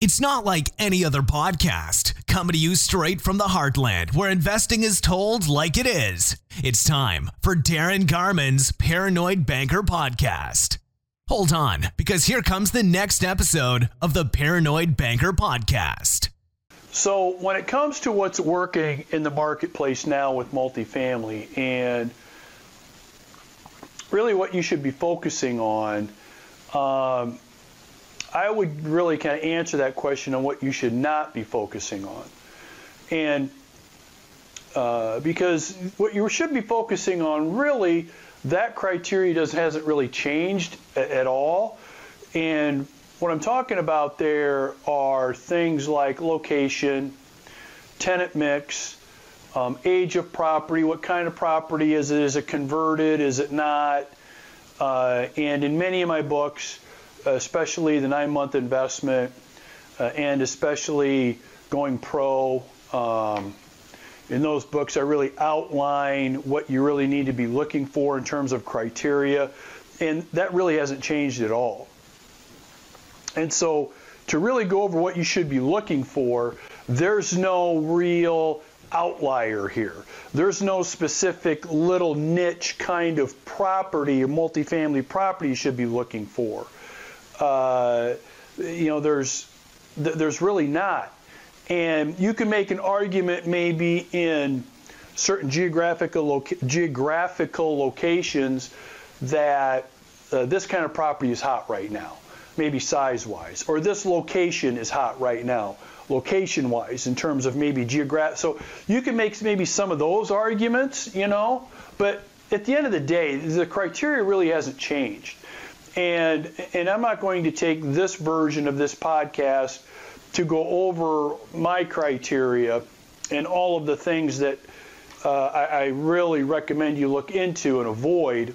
It's not like any other podcast, coming to you straight from the heartland where investing is told like it is. It's time for Darren Garman's Paranoid Banker Podcast. Hold on, because here comes the next episode of the Paranoid Banker Podcast. So, when it comes to what's working in the marketplace now with multifamily and really what you should be focusing on, um, I would really kind of answer that question on what you should not be focusing on. And uh, because what you should be focusing on really, that criteria does, hasn't really changed at, at all. And what I'm talking about there are things like location, tenant mix, um, age of property, what kind of property is it? Is it converted? Is it not? Uh, and in many of my books, especially the nine month investment, uh, and especially going pro, um, in those books, I really outline what you really need to be looking for in terms of criteria, and that really hasn't changed at all. And so, to really go over what you should be looking for, there's no real outlier here. There's no specific little niche kind of property or multifamily property you should be looking for. Uh, you know, there's there's really not. And you can make an argument maybe in certain geographical geographical locations that uh, this kind of property is hot right now, maybe size-wise, or this location is hot right now, location-wise, in terms of maybe geographic. So you can make maybe some of those arguments, you know, but at the end of the day, the criteria really hasn't changed. And and I'm not going to take this version of this podcast to go over my criteria and all of the things that uh, I, I, really recommend you look into and avoid.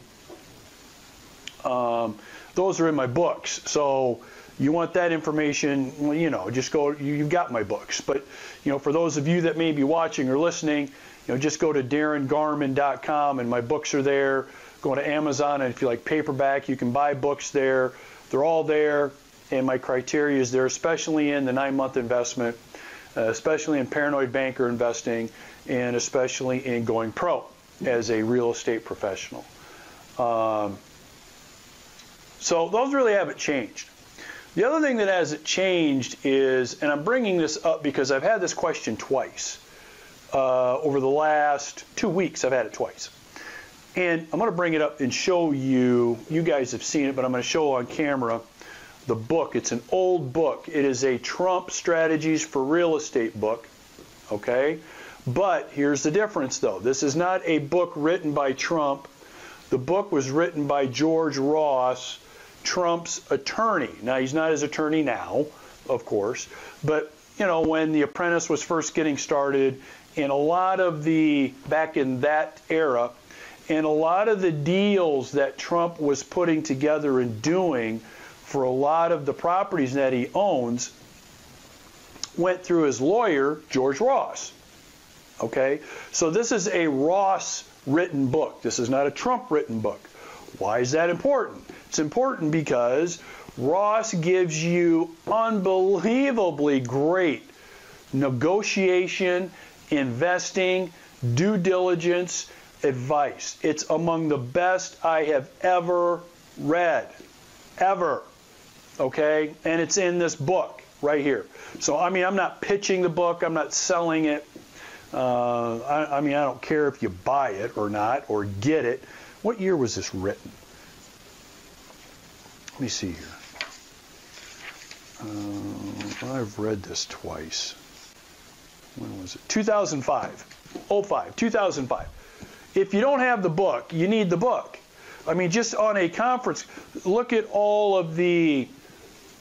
Um, those are in my books. So you want that information, well, you know, just go, you, have got my books. But, you know, for those of you that may be watching or listening, you know, just go to daringarman.com and my books are there. Go to Amazon and if you like paperback, you can buy books there. They're all there and my criteria is there, especially in the nine month investment, uh, especially in paranoid banker investing, and especially in going pro as a real estate professional. Um, so those really haven't changed. The other thing that hasn't changed is, and I'm bringing this up because I've had this question twice uh, over the last two weeks. I've had it twice. And I'm going to bring it up and show you. You guys have seen it, but I'm going to show on camera the book. It's an old book. It is a Trump Strategies for Real Estate book. Okay? But here's the difference, though. This is not a book written by Trump. The book was written by George Ross, Trump's attorney. Now, he's not his attorney now, of course, but you know, when The Apprentice was first getting started, and a lot of the, back in that era, and a lot of the deals that Trump was putting together and doing for a lot of the properties that he owns went through his lawyer, George Ross. Okay? So this is a Ross written book. This is not a Trump written book. Why is that important? It's important because Ross gives you unbelievably great negotiation, investing, due diligence advice. It's among the best I have ever read. Ever okay? And it's in this book right here. So, I mean, I'm not pitching the book, I'm not selling it. Uh, I, I, mean, I don't care if you buy it or not or get it. What year was this written? Let me see here. Uh, I've read this twice. When was it? 2005. 05, 2005. If you don't have the book, you need the book. I mean, just on a conference, look at all of the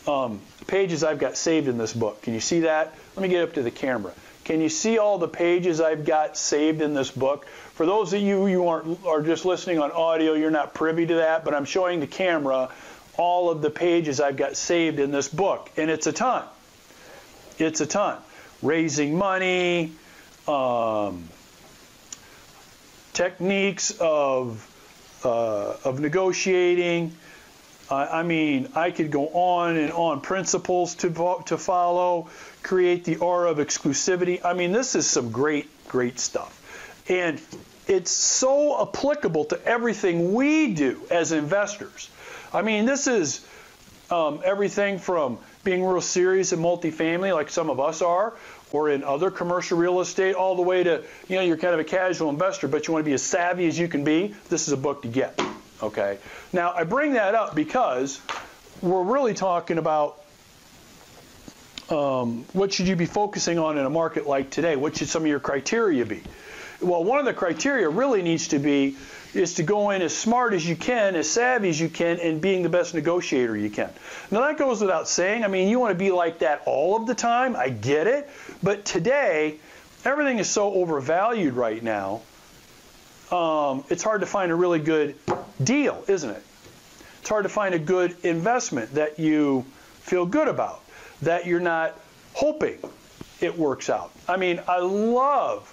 um, pages I've got saved in this book. Can you see that? Let me get up to the camera. Can you see all the pages I've got saved in this book? For those of you who aren't are just listening on audio, you're not privy to that, but I'm showing the camera all of the pages I've got saved in this book, and it's a ton. It's a ton. Raising money, um, techniques of uh, of negotiating, I mean, I could go on and on. Principles to to follow, create the aura of exclusivity. I mean, this is some great, great stuff, and it's so applicable to everything we do as investors. I mean, this is um, everything from being real serious in multifamily, like some of us are, or in other commercial real estate, all the way to you know you're kind of a casual investor, but you want to be as savvy as you can be. This is a book to get. Okay. Now, I bring that up because we're really talking about um, what should you be focusing on in a market like today? What should some of your criteria be? Well, one of the criteria really needs to be is to go in as smart as you can, as savvy as you can, and being the best negotiator you can. Now that goes without saying. I mean, you want to be like that all of the time. I get it. But today, everything is so overvalued right now um, it's hard to find a really good deal, isn't it? It's hard to find a good investment that you feel good about, that you're not hoping it works out. I mean, I love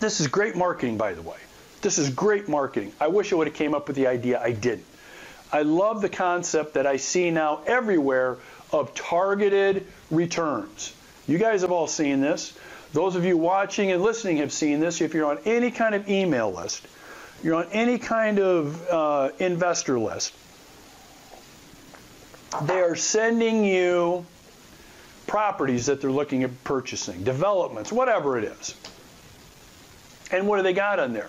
this is great marketing, by the way. This is great marketing. I wish I would have came up with the idea. I didn't. I love the concept that I see now everywhere of targeted returns. You guys have all seen this. Those of you watching and listening have seen this. If you're on any kind of email list, you're on any kind of uh, investor list, they are sending you properties that they're looking at purchasing, developments, whatever it is. And what do they got on there?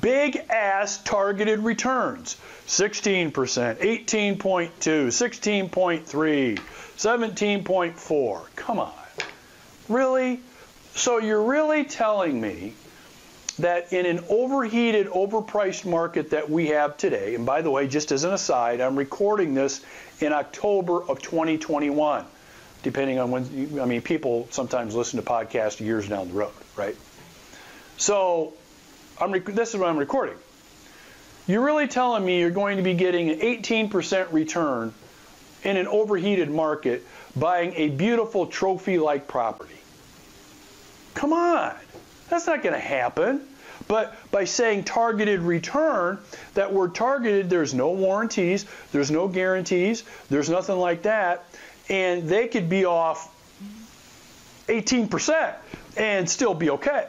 Big ass targeted returns 16%, 18.2, 16.3, 17.4. Come on. Really? So you're really telling me that in an overheated, overpriced market that we have today, and by the way, just as an aside, I'm recording this in October of 2021, depending on when, I mean, people sometimes listen to podcasts years down the road, right? So I'm this is what I'm recording. You're really telling me you're going to be getting an 18% return in an overheated market buying a beautiful trophy like property. Come on. That's not going to happen. But by saying targeted return, that word targeted, there's no warranties, there's no guarantees, there's nothing like that. And they could be off 18% and still be okay.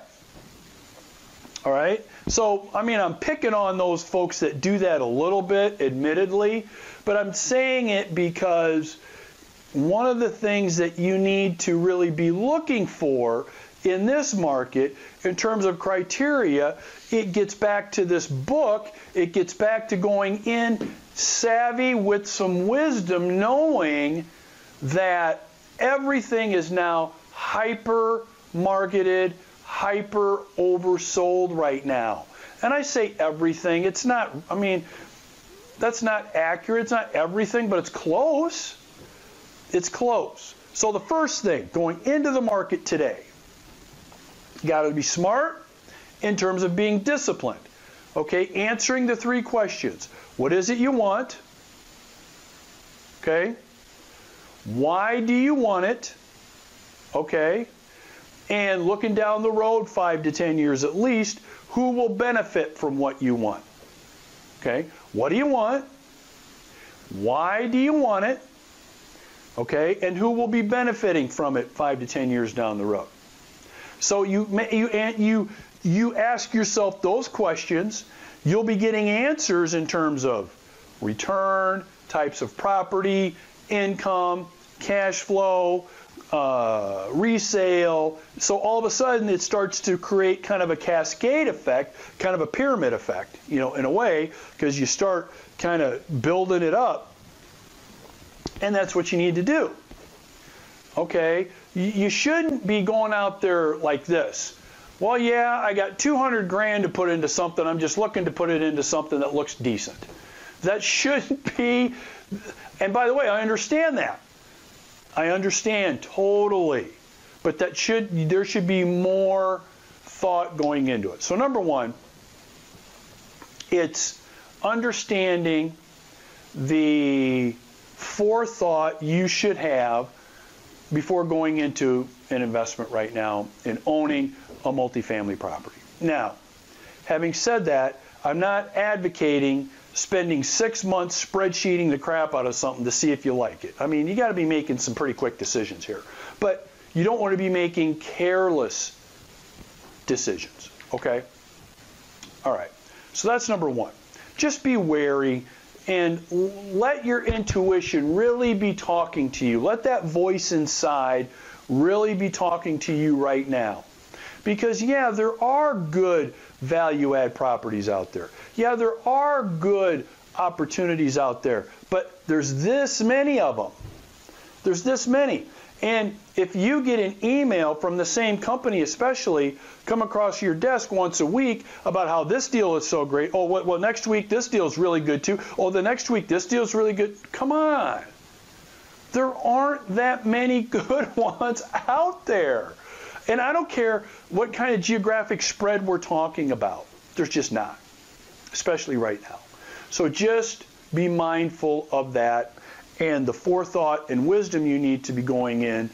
All right? So, I mean, I'm picking on those folks that do that a little bit, admittedly, but I'm saying it because one of the things that you need to really be looking for in this market, in terms of criteria, it gets back to this book. It gets back to going in savvy with some wisdom, knowing that everything is now hyper marketed, hyper oversold right now. And I say everything. It's not, I mean, that's not accurate. It's not everything, but it's close. It's close. So the first thing going into the market today, you got to be smart in terms of being disciplined. Okay, answering the three questions. What is it you want? Okay. Why do you want it? Okay. And looking down the road 5 to 10 years at least, who will benefit from what you want? Okay. What do you want? Why do you want it? Okay. And who will be benefiting from it 5 to 10 years down the road? So you you you you ask yourself those questions. You'll be getting answers in terms of return, types of property, income, cash flow, uh, resale. So all of a sudden, it starts to create kind of a cascade effect, kind of a pyramid effect, you know, in a way, because you start kind of building it up. And that's what you need to do. Okay, you shouldn't be going out there like this. Well, yeah, I got 200 grand to put into something. I'm just looking to put it into something that looks decent. That shouldn't be. And by the way, I understand that. I understand totally. But that should there should be more thought going into it. So number 1, it's understanding the forethought you should have before going into an investment right now in owning a multifamily property. Now, having said that, I'm not advocating spending six months spreadsheeting the crap out of something to see if you like it. I mean, you got to be making some pretty quick decisions here. But you don't want to be making careless decisions, okay? All right. So that's number one. Just be wary and let your intuition really be talking to you. Let that voice inside really be talking to you right now. Because, yeah, there are good value add properties out there. Yeah, there are good opportunities out there, but there's this many of them. There's this many. And if you get an email from the same company, especially, come across your desk once a week about how this deal is so great. Oh, well, next week this deal is really good too. Oh, the next week this deal is really good. Come on. There aren't that many good ones out there. And I don't care what kind of geographic spread we're talking about. There's just not, especially right now. So just be mindful of that and the forethought and wisdom you need to be going in,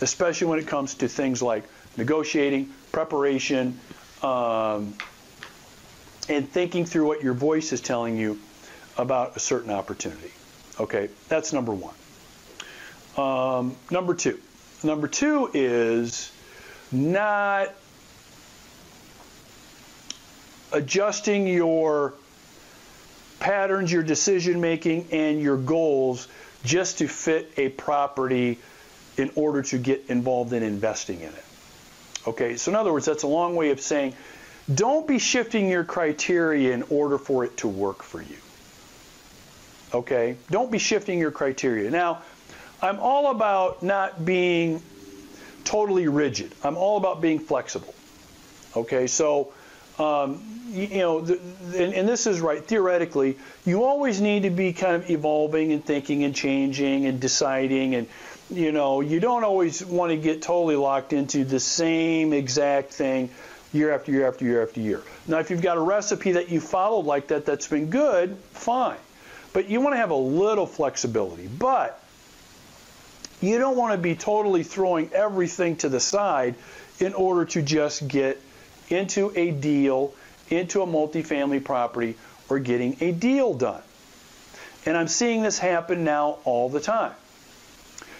especially when it comes to things like negotiating, preparation, um, and thinking through what your voice is telling you about a certain opportunity. Okay, that's number one. Um, number two. Number two is not adjusting your patterns, your decision making, and your goals just to fit a property in order to get involved in investing in it. Okay, so in other words, that's a long way of saying don't be shifting your criteria in order for it to work for you. Okay, don't be shifting your criteria. Now, I'm all about not being totally rigid, I'm all about being flexible. Okay, so um, you, know, the, and, and, this is right, theoretically, you always need to be kind of evolving and thinking and changing and deciding. And, you know, you don't always want to get totally locked into the same exact thing year after year after year after year. Now, if you've got a recipe that you followed like that that's been good, fine. But you want to have a little flexibility. But you don't want to be totally throwing everything to the side in order to just get into a deal, into a multifamily property, or getting a deal done. And I'm seeing this happen now all the time.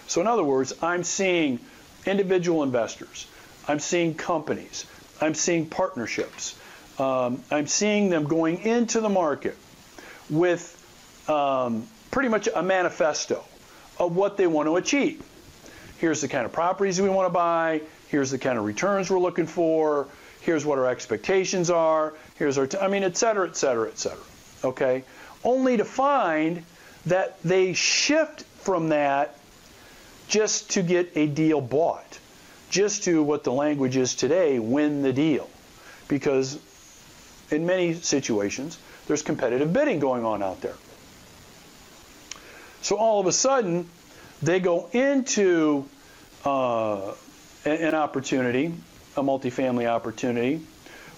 So, in other words, I'm seeing individual investors, I'm seeing companies, I'm seeing partnerships, um, I'm seeing them going into the market with um, pretty much a manifesto of what they want to achieve. Here's the kind of properties we want to buy, here's the kind of returns we're looking for, here's what our expectations are, here's our, I mean, et cetera, et cetera, et cetera. Okay? Only to find that they shift from that just to get a deal bought, just to what the language is today, win the deal. Because in many situations, there's competitive bidding going on out there. So all of a sudden, they go into uh, an opportunity a multifamily opportunity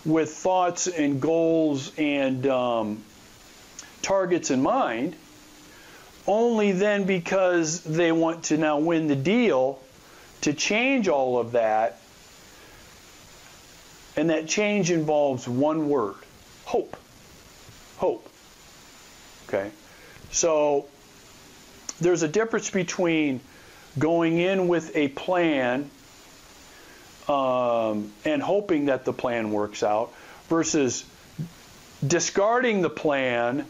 with thoughts and goals and um, targets in mind, only then because they want to now win the deal to change all of that. And that change involves one word hope. Hope. Okay? So there's a difference between going in with a plan um, and hoping that the plan works out versus discarding the plan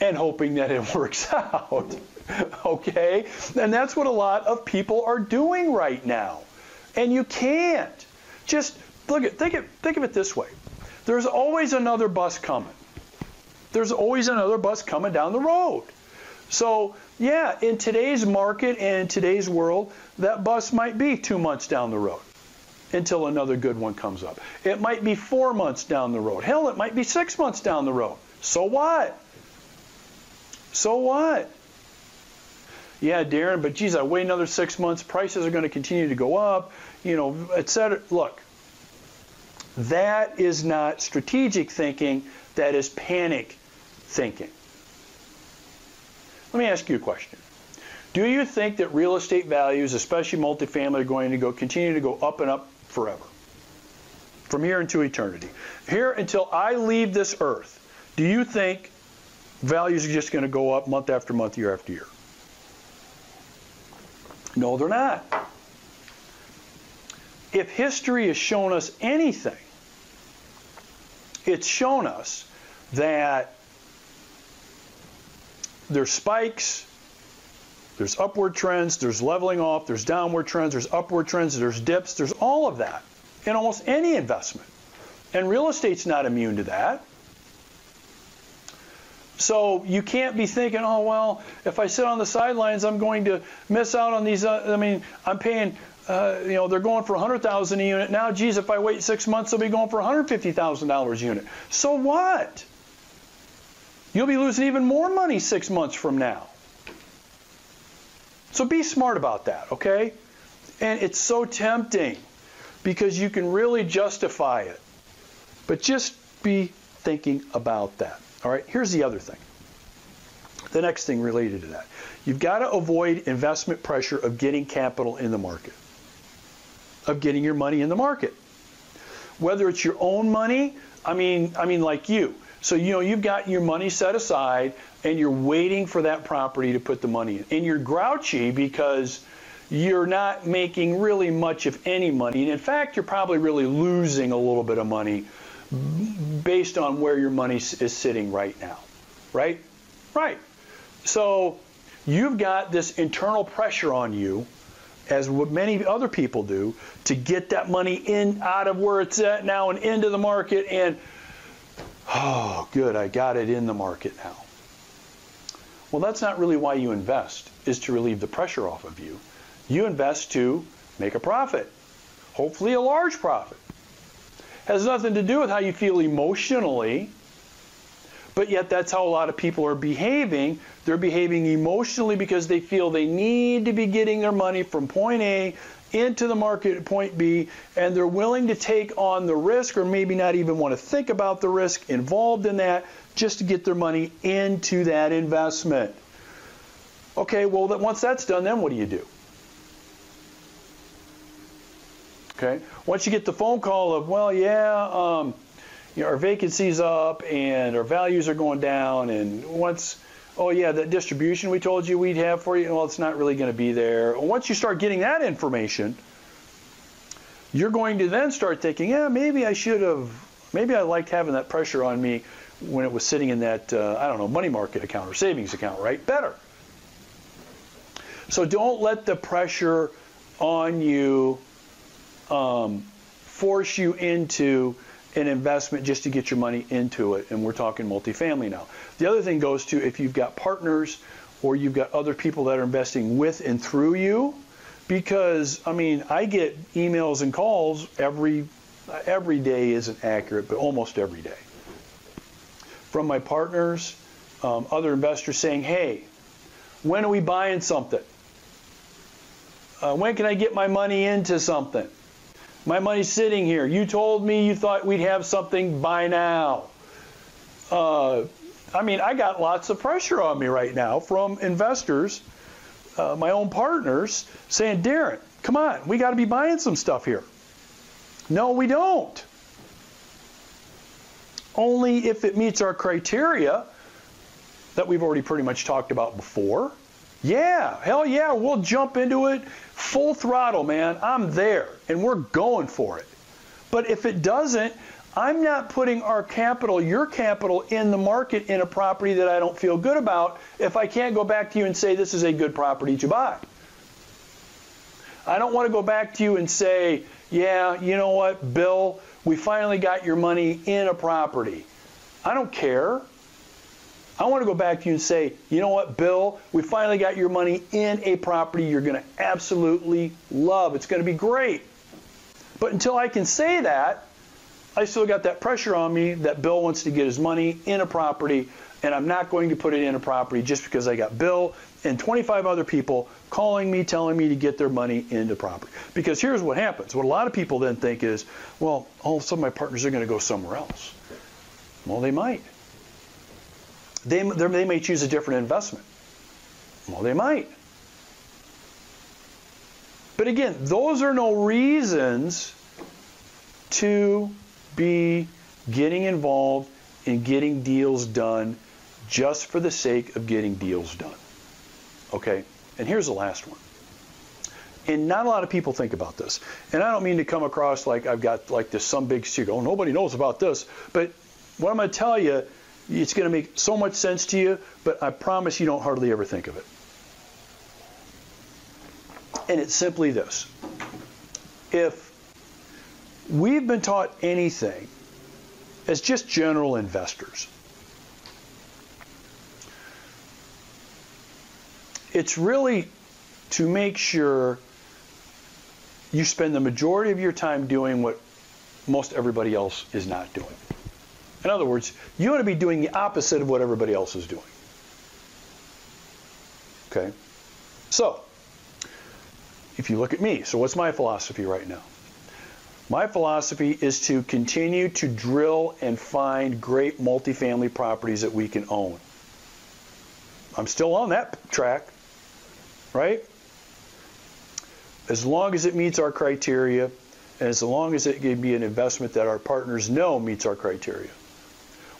and hoping that it works out. okay? And that's what a lot of people are doing right now. And you can't. Just look at think it think of it this way. There's always another bus coming. There's always another bus coming down the road. So, yeah, in today's market and in today's world, that bus might be 2 months down the road until another good one comes up. It might be four months down the road. Hell, it might be six months down the road. So what? So what? Yeah, Darren, but geez, I wait another six months. Prices are going to continue to go up, you know, et cetera. Look, that is not strategic thinking. That is panic thinking. Let me ask you a question. Do you think that real estate values, especially multifamily, are going to go continue to go up and up forever. From here into eternity. Here until I leave this earth, do you think values are just going to go up month after month, year after year. No, they're not. If history has shown us anything, it's shown us that there's spikes, there's upward trends, there's leveling off, there's downward trends, there's upward trends, there's dips, there's all of that in almost any investment. And real estate's not immune to that. So you can't be thinking, oh, well, if I sit on the sidelines, I'm going to miss out on these. Uh, I mean, I'm paying, uh, you know, they're going for 100000 a unit. Now, geez, if I wait six months, they'll be going for $150,000 a unit. So what? You'll be losing even more money six months from now. So be smart about that, okay? And it's so tempting because you can really justify it. But just be thinking about that. All right, here's the other thing. The next thing related to that. You've got to avoid investment pressure of getting capital in the market, of getting your money in the market. Whether it's your own money, I mean, I mean like you. So you know you've got your money set aside and you're waiting for that property to put the money in. And you're grouchy because you're not making really much of any money. And in fact, you're probably really losing a little bit of money based on where your money is sitting right now. Right? Right. So you've got this internal pressure on you, as what many other people do, to get that money in out of where it's at now and into the market. And, oh, good, I got it in the market now. Well, that's not really why you invest, is to relieve the pressure off of you. You invest to make a profit, hopefully a large profit has nothing to do with how you feel emotionally. But yet, that's how a lot of people are behaving. They're behaving emotionally because they feel they need to be getting their money from point A into the market at point B, and they're willing to take on the risk or maybe not even want to think about the risk involved in that just to get their money into that investment. Okay, well, once that's done, then what do you do? Okay. Once you get the phone call of, well, yeah, um, you know, our vacancy's up and our values are going down, and once, oh yeah, that distribution we told you we'd have for you, well, it's not really going to be there. Once you start getting that information, you're going to then start thinking, yeah, maybe I should have, maybe I liked having that pressure on me when it was sitting in that, uh, I don't know, money market account or savings account, right? Better. So don't let the pressure on you um, force you into an investment just to get your money into it. And we're talking multifamily now. The other thing goes to if you've got partners or you've got other people that are investing with and through you, because I mean, I get emails and calls every every day isn't accurate, but almost every day from my partners, um, other investors saying, "Hey, when are we buying something? Uh, when can I get my money into something?" My money's sitting here. You told me you thought we'd have something by now. Uh, I mean, I got lots of pressure on me right now from investors, uh, my own partners, saying, Darren, come on, we got to be buying some stuff here. No, we don't. Only if it meets our criteria that we've already pretty much talked about before. Yeah, hell yeah, we'll jump into it full throttle, man. I'm there and we're going for it. But if it doesn't, I'm not putting our capital, your capital, in the market in a property that I don't feel good about if I can't go back to you and say this is a good property to buy. I don't want to go back to you and say, yeah, you know what, Bill, we finally got your money in a property. I don't care. I want to go back to you and say, you know what, Bill, we finally got your money in a property you're going to absolutely love. It's going to be great. But until I can say that, I still got that pressure on me that Bill wants to get his money in a property, and I'm not going to put it in a property just because I got Bill and 25 other people calling me, telling me to get their money into property. Because here's what happens. What a lot of people then think is, well, all of a sudden my partners are going to go somewhere else. Well, they might. They, they may choose a different investment. Well, they might. But again, those are no reasons to be getting involved in getting deals done just for the sake of getting deals done. Okay? And here's the last one. And not a lot of people think about this. And I don't mean to come across like I've got like this some big secret. Oh, nobody knows about this. But what I'm going to tell you, it's going to make so much sense to you, but I promise you don't hardly ever think of it. And it's simply this. If we've been taught anything as just general investors, it's really to make sure you spend the majority of your time doing what most everybody else is not doing. In other words, you want to be doing the opposite of what everybody else is doing. Okay? So, if you look at me, so what's my philosophy right now? My philosophy is to continue to drill and find great multifamily properties that we can own. I'm still on that track, right? As long as it meets our criteria, and as long as it can be an investment that our partners know meets our criteria.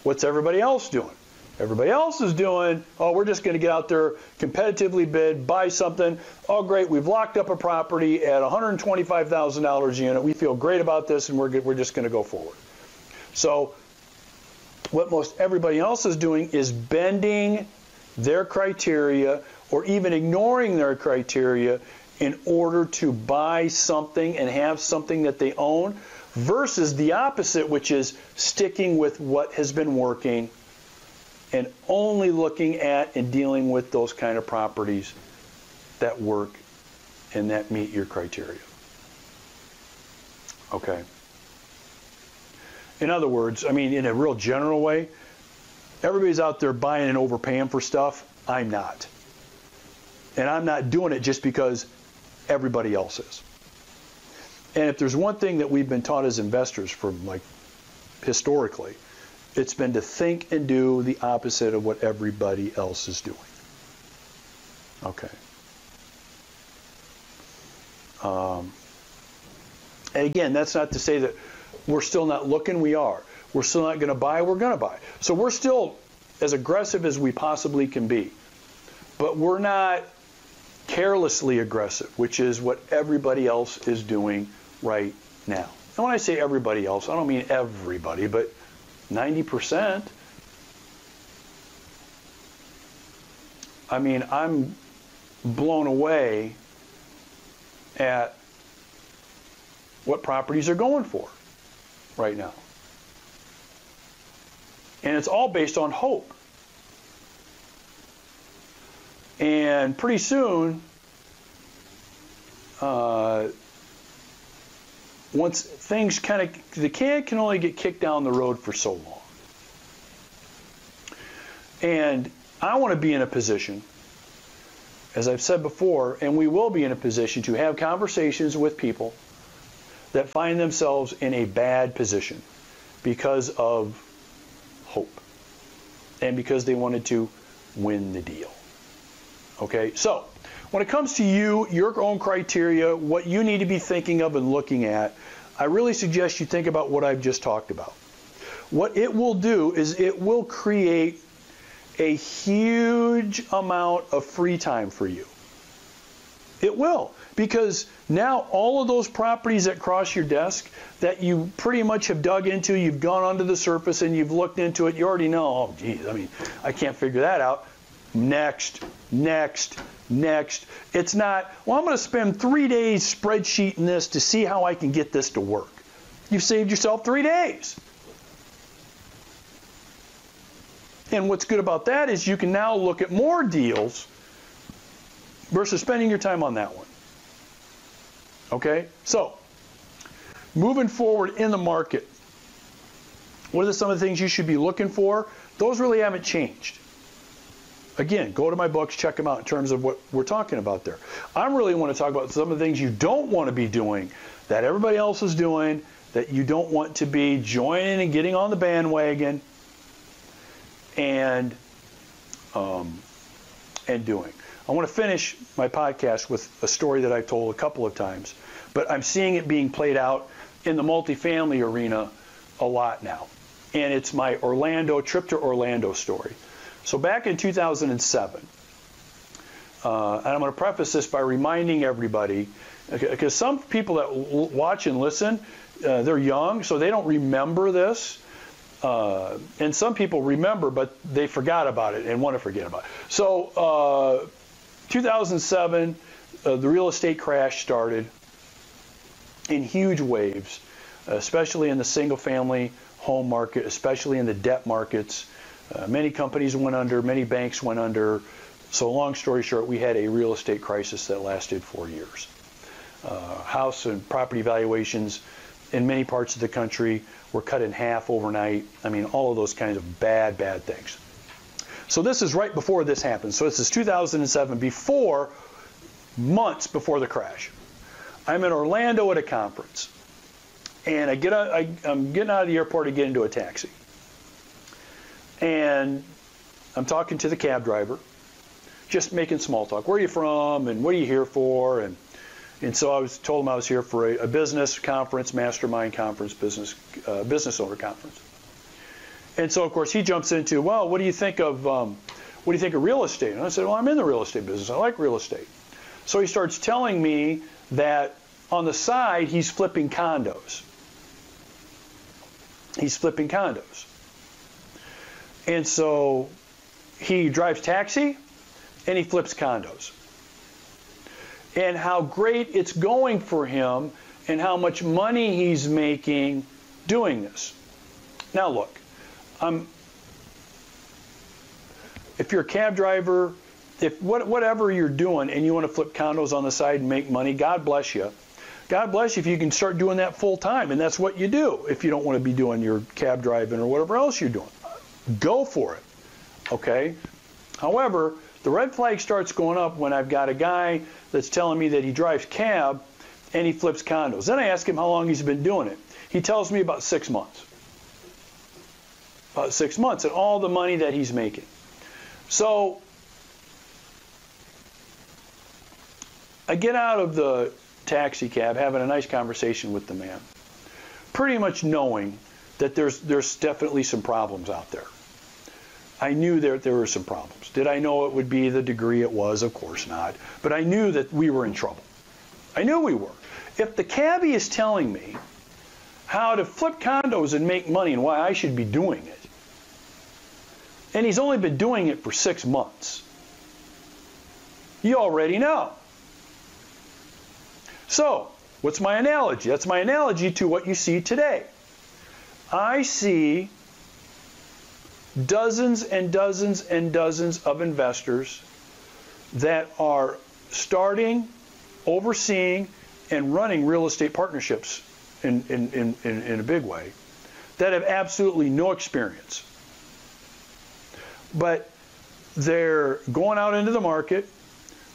What's everybody else doing? Everybody else is doing, oh, we're just going to get out there, competitively bid, buy something. Oh, great, we've locked up a property at $125,000 a unit. We feel great about this, and we're, good, we're just going to go forward. So, what most everybody else is doing is bending their criteria or even ignoring their criteria in order to buy something and have something that they own versus the opposite, which is sticking with what has been working and only looking at and dealing with those kind of properties that work and that meet your criteria. Okay. In other words, I mean, in a real general way, everybody's out there buying and overpaying for stuff. I'm not. And I'm not doing it just because everybody else is. And if there's one thing that we've been taught as investors from like historically, it's been to think and do the opposite of what everybody else is doing. Okay. Um, and again, that's not to say that we're still not looking. We are. We're still not going to buy. We're going to buy. So we're still as aggressive as we possibly can be. But we're not carelessly aggressive, which is what everybody else is doing right now. And when I say everybody else, I don't mean everybody, but 90%. I mean, I'm blown away at what properties are going for right now. And it's all based on hope. And pretty soon, uh, once things kind of, the can can only get kicked down the road for so long. And I want to be in a position, as I've said before, and we will be in a position to have conversations with people that find themselves in a bad position because of hope and because they wanted to win the deal. Okay, so when it comes to you, your own criteria, what you need to be thinking of and looking at, I really suggest you think about what I've just talked about. What it will do is it will create a huge amount of free time for you. It will. Because now all of those properties that cross your desk that you pretty much have dug into, you've gone under the surface and you've looked into it, you already know, oh, geez, I mean, I can't figure that out. Next, next, next. It's not, well, I'm going to spend three days spreadsheeting this to see how I can get this to work. You've saved yourself three days. And what's good about that is you can now look at more deals versus spending your time on that one. Okay? So, moving forward in the market, what are some of the things you should be looking for? Those really haven't changed. Again, go to my books, check them out in terms of what we're talking about there. I really want to talk about some of the things you don't want to be doing that everybody else is doing, that you don't want to be joining and getting on the bandwagon and um, and doing. I want to finish my podcast with a story that I've told a couple of times, but I'm seeing it being played out in the multifamily arena a lot now. And it's my Orlando trip to Orlando story. So back in 2007, uh, and I'm going to preface this by reminding everybody, because some people that watch and listen, uh, they're young, so they don't remember this. Uh, and some people remember, but they forgot about it and want to forget about it. So, uh, 2007, uh, the real estate crash started in huge waves, especially in the single family home market, especially in the debt markets. Uh, many companies went under, many banks went under. So, long story short, we had a real estate crisis that lasted four years. Uh, house and property valuations in many parts of the country were cut in half overnight. I mean, all of those kinds of bad, bad things. So, this is right before this happened. So, this is 2007, before months before the crash. I'm in Orlando at a conference, and I get out, I, I'm getting out of the airport to get into a taxi, and I'm talking to the cab driver, just making small talk. Where are you from, and what are you here for, and and so I was told him I was here for a, a business conference, mastermind conference, business uh, business owner conference. And so of course he jumps into, well, what do you think of um, what do you think of real estate? And I said, well, I'm in the real estate business. I like real estate. So he starts telling me that on the side, he's flipping condos. He's flipping condos. And so he drives taxi and he flips condos. And how great it's going for him and how much money he's making doing this. Now, look, um, if you're a cab driver, if what, whatever you're doing and you want to flip condos on the side and make money, God bless you. God bless you if you can start doing that full time, and that's what you do if you don't want to be doing your cab driving or whatever else you're doing. Go for it. Okay? However, the red flag starts going up when I've got a guy that's telling me that he drives cab and he flips condos. Then I ask him how long he's been doing it. He tells me about six months. About six months and all the money that he's making. So I get out of the taxi cab having a nice conversation with the man, pretty much knowing that there's there's definitely some problems out there. I knew that there were some problems. Did I know it would be the degree it was? Of course not. But I knew that we were in trouble. I knew we were. If the cabbie is telling me how to flip condos and make money and why I should be doing it, and he's only been doing it for six months, you already know. So, what's my analogy? That's my analogy to what you see today. I see dozens and dozens and dozens of investors that are starting, overseeing, and running real estate partnerships in, in, in, in, in a big way that have absolutely no experience. But they're going out into the market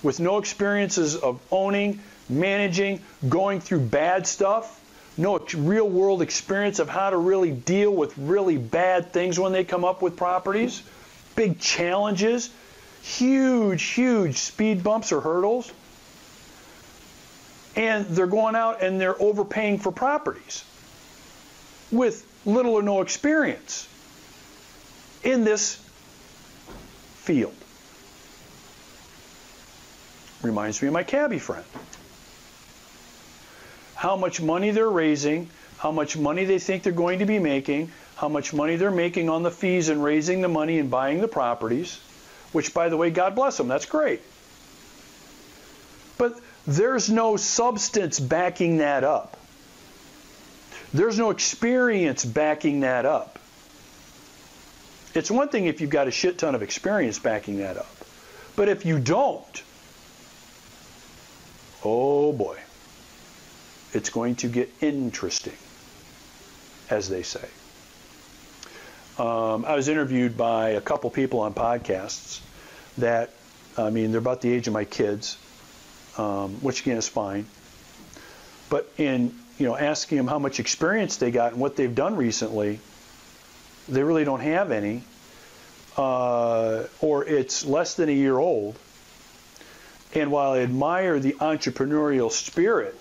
with no experiences of owning, managing, going through bad stuff, no real world experience of how to really deal with really bad things when they come up with properties, big challenges, huge, huge speed bumps or hurdles. And they're going out and they're overpaying for properties with little or no experience in this field. Reminds me of my cabbie friend how much money they're raising, how much money they think they're going to be making, how much money they're making on the fees and raising the money and buying the properties, which, by the way, God bless them, that's great. But there's no substance backing that up. There's no experience backing that up. It's one thing if you've got a shit ton of experience backing that up. But if you don't, oh boy it's going to get interesting, as they say. Um, I was interviewed by a couple people on podcasts that, I mean, they're about the age of my kids, um, which again is fine. But in you know asking them how much experience they got and what they've done recently, they really don't have any, uh, or it's less than a year old. And while I admire the entrepreneurial spirit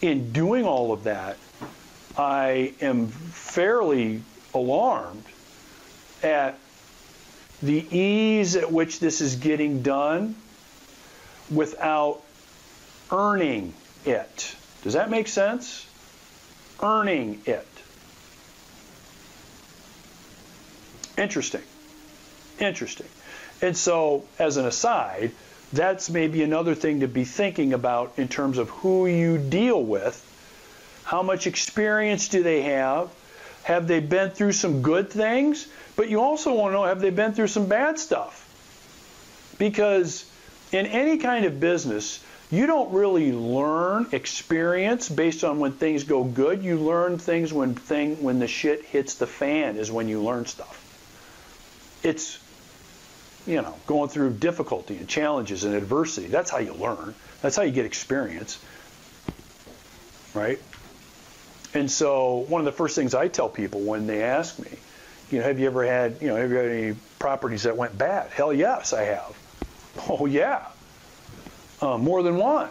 in doing all of that, I am fairly alarmed at the ease at which this is getting done without earning it. Does that make sense? Earning it. Interesting. Interesting. And so, as an aside, that's maybe another thing to be thinking about in terms of who you deal with. How much experience do they have? Have they been through some good things? But you also want to know have they been through some bad stuff? Because in any kind of business, you don't really learn experience based on when things go good. You learn things when thing when the shit hits the fan is when you learn stuff. It's you know, going through difficulty and challenges and adversity. That's how you learn. That's how you get experience. Right? And so one of the first things I tell people when they ask me, you know, have you ever had, you know, have you had any properties that went bad? Hell yes, I have. Oh yeah. Uh, more than one.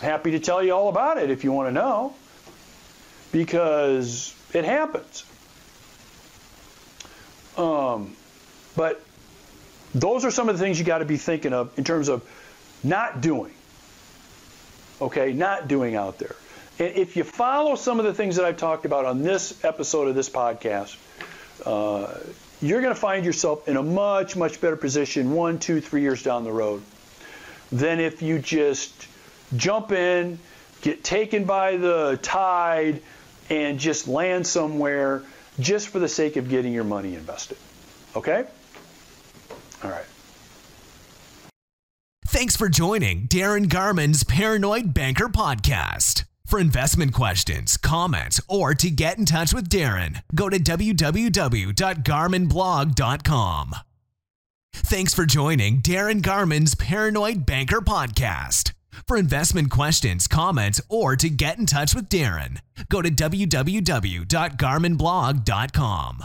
Happy to tell you all about it if you want to know. Because it happens. Um, but those are some of the things you got to be thinking of in terms of not doing. Okay, not doing out there. And if you follow some of the things that I've talked about on this episode of this podcast, uh, you're going to find yourself in a much, much better position one, two, three years down the road than if you just jump in, get taken by the tide, and just land somewhere just for the sake of getting your money invested. Okay? All right. Thanks for joining Darin Garman's Paranoid Banker Podcast. For investment questions, comments, or to get in touch with Darin, go to www.garmanblog.com. Thanks for joining Darin Garman's Paranoid Banker Podcast. For investment questions, comments, or to get in touch with Darin, go to www.garmanblog.com.